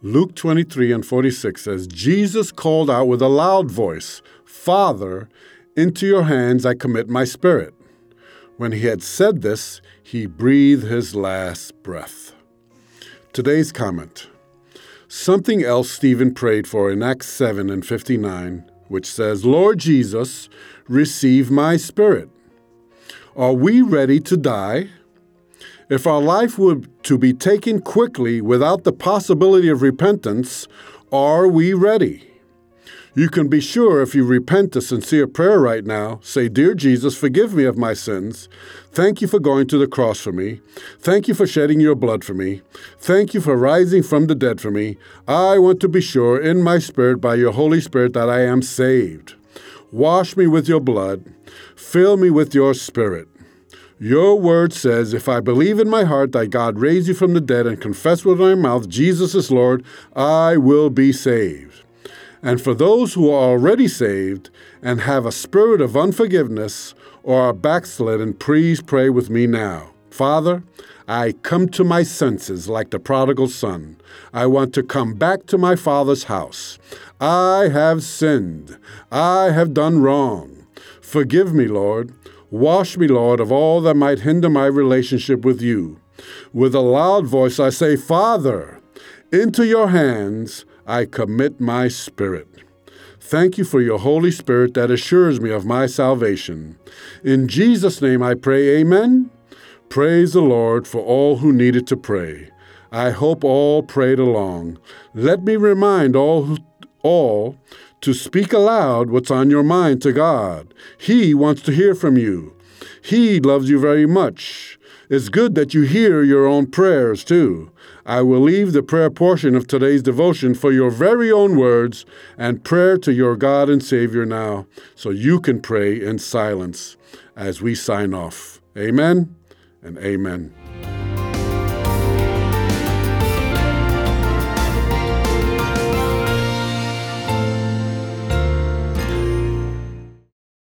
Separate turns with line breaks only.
Luke 23 and 46 says, Jesus called out with a loud voice, Father, into your hands I commit my spirit. When he had said this, he breathed his last breath. Today's comment Something else Stephen prayed for in Acts 7 and 59, which says, Lord Jesus, receive my spirit. Are we ready to die? If our life were to be taken quickly without the possibility of repentance, are we ready? You can be sure if you repent a sincere prayer right now, say, Dear Jesus, forgive me of my sins. Thank you for going to the cross for me. Thank you for shedding your blood for me. Thank you for rising from the dead for me. I want to be sure in my spirit by your Holy Spirit that I am saved. Wash me with your blood. Fill me with your spirit. Your word says, If I believe in my heart that God raised you from the dead and confess with my mouth Jesus is Lord, I will be saved. And for those who are already saved and have a spirit of unforgiveness or are backslidden, please pray with me now. Father, I come to my senses like the prodigal son. I want to come back to my father's house. I have sinned. I have done wrong. Forgive me, Lord. Wash me, Lord, of all that might hinder my relationship with you. With a loud voice I say, Father, into your hands I commit my spirit. Thank you for your Holy Spirit that assures me of my salvation. In Jesus' name I pray, Amen. Praise the Lord for all who needed to pray. I hope all prayed along. Let me remind all, all to speak aloud what's on your mind to God. He wants to hear from you. He loves you very much. It's good that you hear your own prayers, too. I will leave the prayer portion of today's devotion for your very own words and prayer to your God and Savior now, so you can pray in silence as we sign off. Amen and amen.